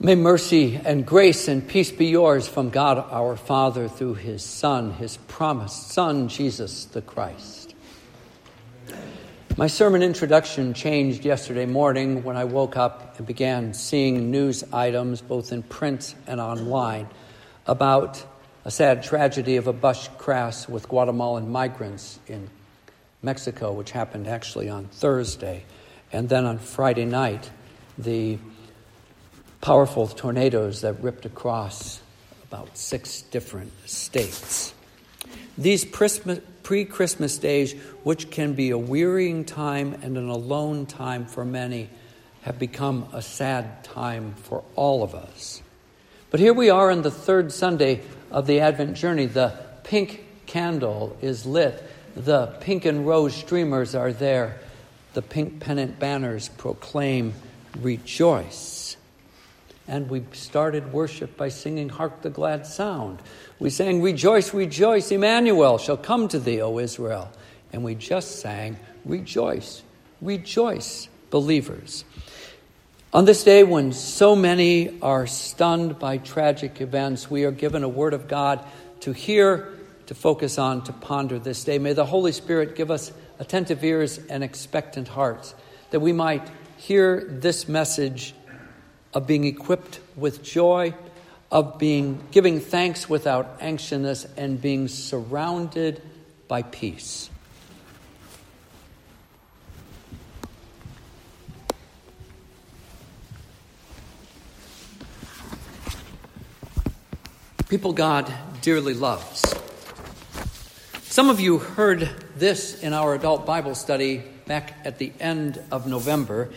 May mercy and grace and peace be yours from God our Father through his Son, his promised Son, Jesus the Christ. My sermon introduction changed yesterday morning when I woke up and began seeing news items, both in print and online, about a sad tragedy of a bus crash with Guatemalan migrants in Mexico, which happened actually on Thursday. And then on Friday night, the powerful tornadoes that ripped across about six different states. These pre Christmas days, which can be a wearying time and an alone time for many, have become a sad time for all of us. But here we are on the third Sunday of the Advent journey. The pink candle is lit, the pink and rose streamers are there, the pink pennant banners proclaim, Rejoice. And we started worship by singing Hark the Glad Sound. We sang, Rejoice, rejoice, Emmanuel shall come to thee, O Israel. And we just sang, Rejoice, rejoice, believers. On this day, when so many are stunned by tragic events, we are given a word of God to hear, to focus on, to ponder this day. May the Holy Spirit give us attentive ears and expectant hearts that we might hear this message of being equipped with joy, of being giving thanks without anxiousness, and being surrounded by peace. People God dearly loves. Some of you heard this in our adult Bible study back at the end of November.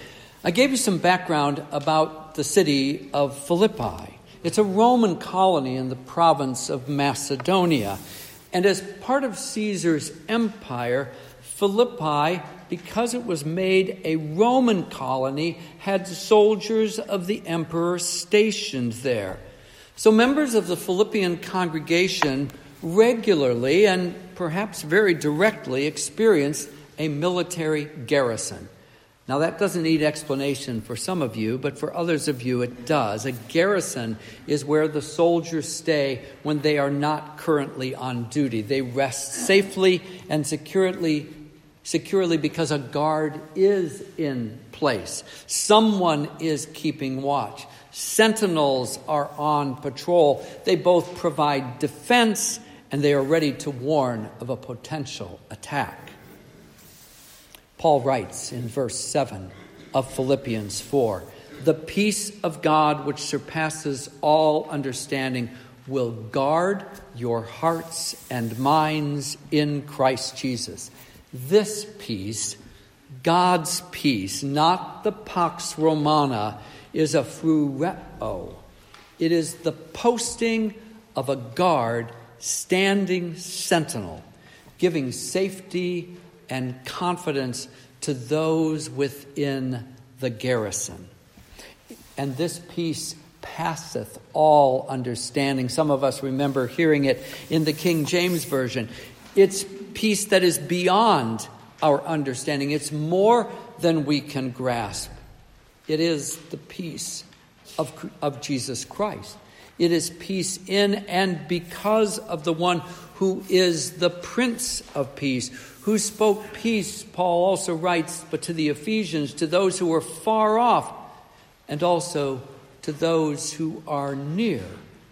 I gave you some background about the city of Philippi. It's a Roman colony in the province of Macedonia. And as part of Caesar's empire, Philippi, because it was made a Roman colony, had soldiers of the emperor stationed there. So members of the Philippian congregation regularly and perhaps very directly experienced a military garrison. Now, that doesn't need explanation for some of you, but for others of you it does. A garrison is where the soldiers stay when they are not currently on duty. They rest safely and securely, securely because a guard is in place. Someone is keeping watch. Sentinels are on patrol. They both provide defense and they are ready to warn of a potential attack. Paul writes in verse 7 of Philippians 4 The peace of God, which surpasses all understanding, will guard your hearts and minds in Christ Jesus. This peace, God's peace, not the Pax Romana, is a phroureo. It is the posting of a guard standing sentinel, giving safety and confidence to those within the garrison. And this peace passeth all understanding. Some of us remember hearing it in the King James Version. It's peace that is beyond our understanding, it's more than we can grasp. It is the peace of, of Jesus Christ. It is peace in and because of the one who is the Prince of Peace, who spoke peace, Paul also writes, but to the Ephesians, to those who are far off, and also to those who are near,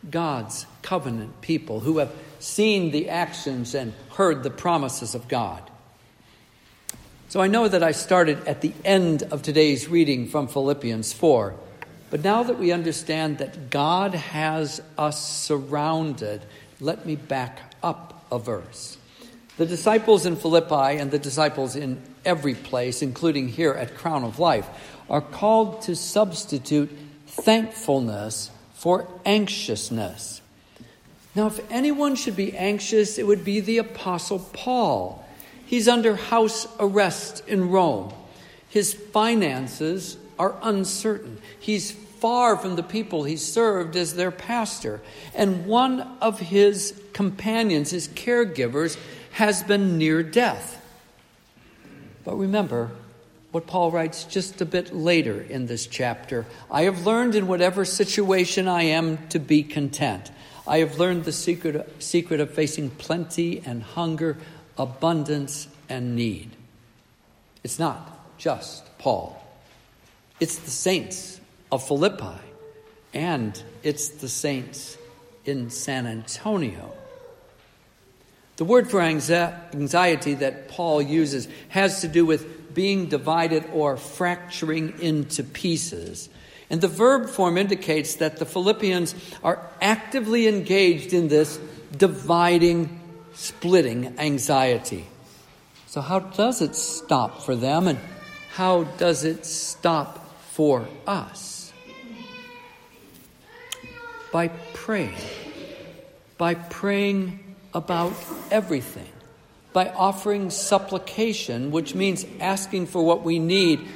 God's covenant people, who have seen the actions and heard the promises of God. So I know that I started at the end of today's reading from Philippians 4. But now that we understand that God has us surrounded, let me back up a verse. The disciples in Philippi and the disciples in every place, including here at Crown of Life, are called to substitute thankfulness for anxiousness. Now, if anyone should be anxious, it would be the Apostle Paul. He's under house arrest in Rome. His finances are uncertain. He's far from the people he served as their pastor. And one of his companions, his caregivers, has been near death. But remember, what Paul writes just a bit later in this chapter. I have learned in whatever situation I am to be content. I have learned the secret, secret of facing plenty and hunger, abundance and need. It's not just Paul, it's the saints of Philippi, and it's the saints in San Antonio. The word for anxiety that Paul uses has to do with being divided or fracturing into pieces. And the verb form indicates that the Philippians are actively engaged in this dividing, splitting anxiety. So, how does it stop for them, and how does it stop for us? By praying. By praying about everything. By offering supplication, which means asking for what we need,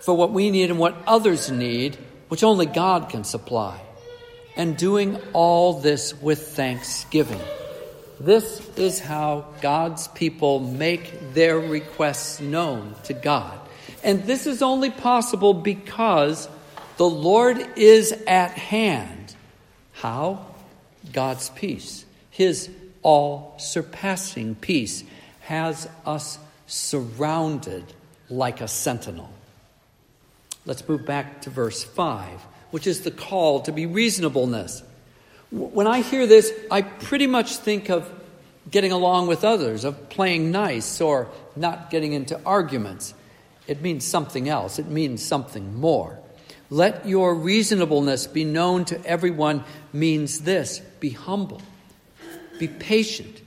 for what we need and what others need, which only God can supply. And doing all this with thanksgiving. This is how God's people make their requests known to God. And this is only possible because the Lord is at hand. How? God's peace, His all surpassing peace, has us surrounded like a sentinel. Let's move back to verse 5, which is the call to be reasonableness. When I hear this, I pretty much think of getting along with others, of playing nice, or not getting into arguments. It means something else, it means something more. Let your reasonableness be known to everyone means this be humble, be patient,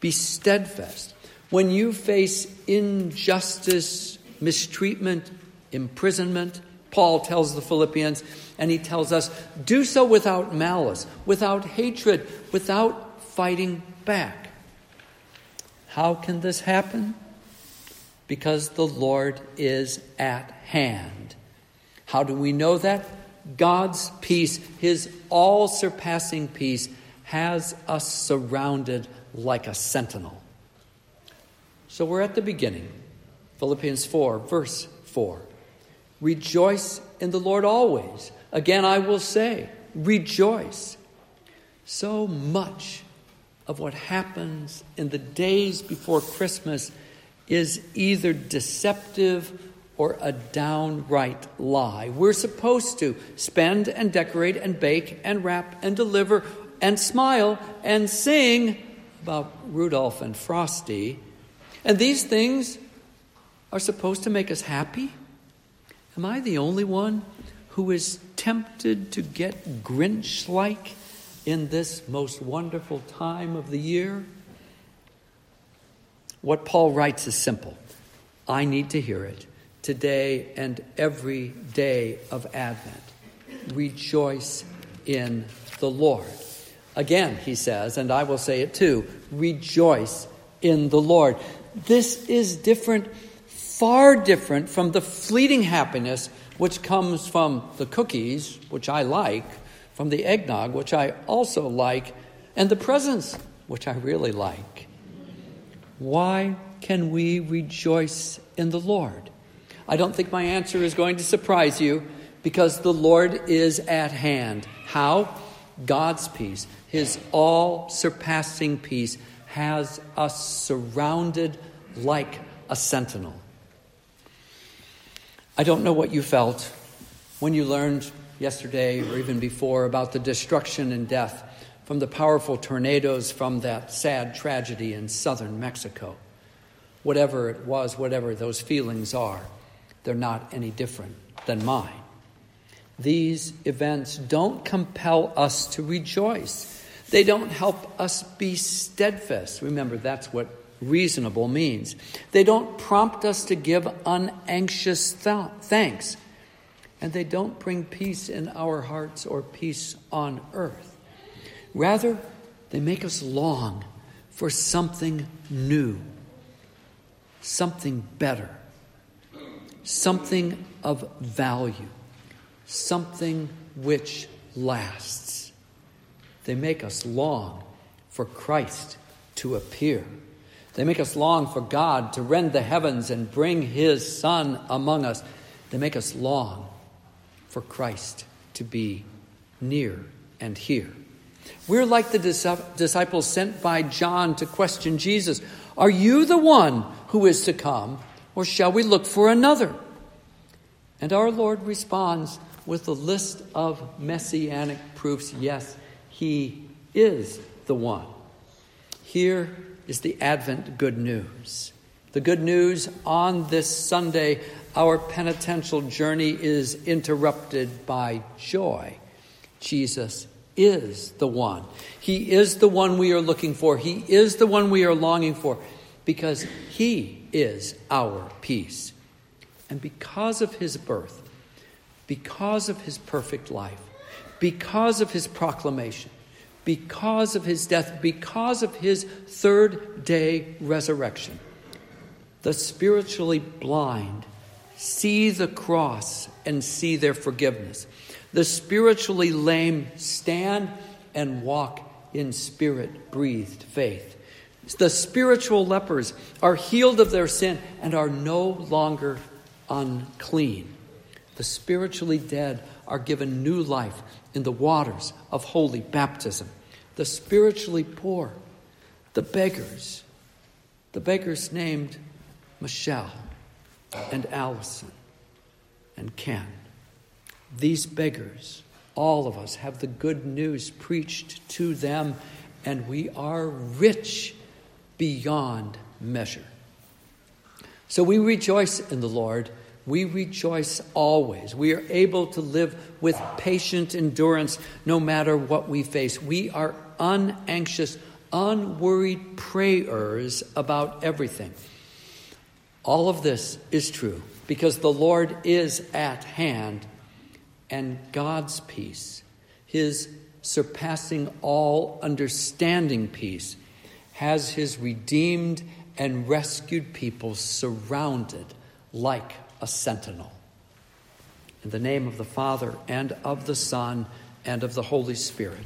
be steadfast. When you face injustice, mistreatment, imprisonment, Paul tells the Philippians, and he tells us, do so without malice, without hatred, without fighting back. How can this happen? Because the Lord is at hand. How do we know that? God's peace, His all surpassing peace, has us surrounded like a sentinel. So we're at the beginning. Philippians 4, verse 4. Rejoice in the Lord always. Again, I will say, rejoice. So much of what happens in the days before Christmas is either deceptive or a downright lie. We're supposed to spend and decorate and bake and wrap and deliver and smile and sing about Rudolph and Frosty. And these things are supposed to make us happy. Am I the only one who is tempted to get Grinch like in this most wonderful time of the year? What Paul writes is simple. I need to hear it today and every day of Advent. Rejoice in the Lord. Again, he says, and I will say it too rejoice in the Lord. This is different far different from the fleeting happiness which comes from the cookies, which I like, from the eggnog, which I also like, and the presents, which I really like. Why can we rejoice in the Lord? I don't think my answer is going to surprise you because the Lord is at hand. How? God's peace, His all surpassing peace, has us surrounded like a sentinel. I don't know what you felt when you learned yesterday or even before about the destruction and death from the powerful tornadoes from that sad tragedy in southern Mexico. Whatever it was, whatever those feelings are, they're not any different than mine. These events don't compel us to rejoice. They don't help us be steadfast. Remember, that's what reasonable means. They don't prompt us to give unanxious th- thanks, and they don't bring peace in our hearts or peace on earth. Rather, they make us long for something new, something better, something of value, something which lasts. They make us long for Christ to appear. They make us long for God to rend the heavens and bring His Son among us. They make us long for Christ to be near and here. We're like the disciples sent by John to question Jesus Are you the one who is to come, or shall we look for another? And our Lord responds with a list of messianic proofs yes, He is the one. Here is the Advent good news. The good news on this Sunday, our penitential journey is interrupted by joy. Jesus is the one. He is the one we are looking for. He is the one we are longing for because He is our peace. And because of His birth, because of His perfect life, because of His proclamation, because of His death, because of His third day resurrection, the spiritually blind see the cross and see their forgiveness. The spiritually lame stand and walk in spirit breathed faith. The spiritual lepers are healed of their sin and are no longer unclean. The spiritually dead are given new life in the waters of holy baptism. The spiritually poor, the beggars, the beggars named Michelle and Allison and Ken these beggars, all of us, have the good news preached to them, and we are rich beyond measure. So we rejoice in the Lord. We rejoice always. We are able to live with patient endurance no matter what we face. We are unanxious, unworried prayers about everything. All of this is true because the Lord is at hand and God's peace, his surpassing all understanding peace, has his redeemed and rescued people surrounded like a sentinel. In the name of the Father, and of the Son, and of the Holy Spirit.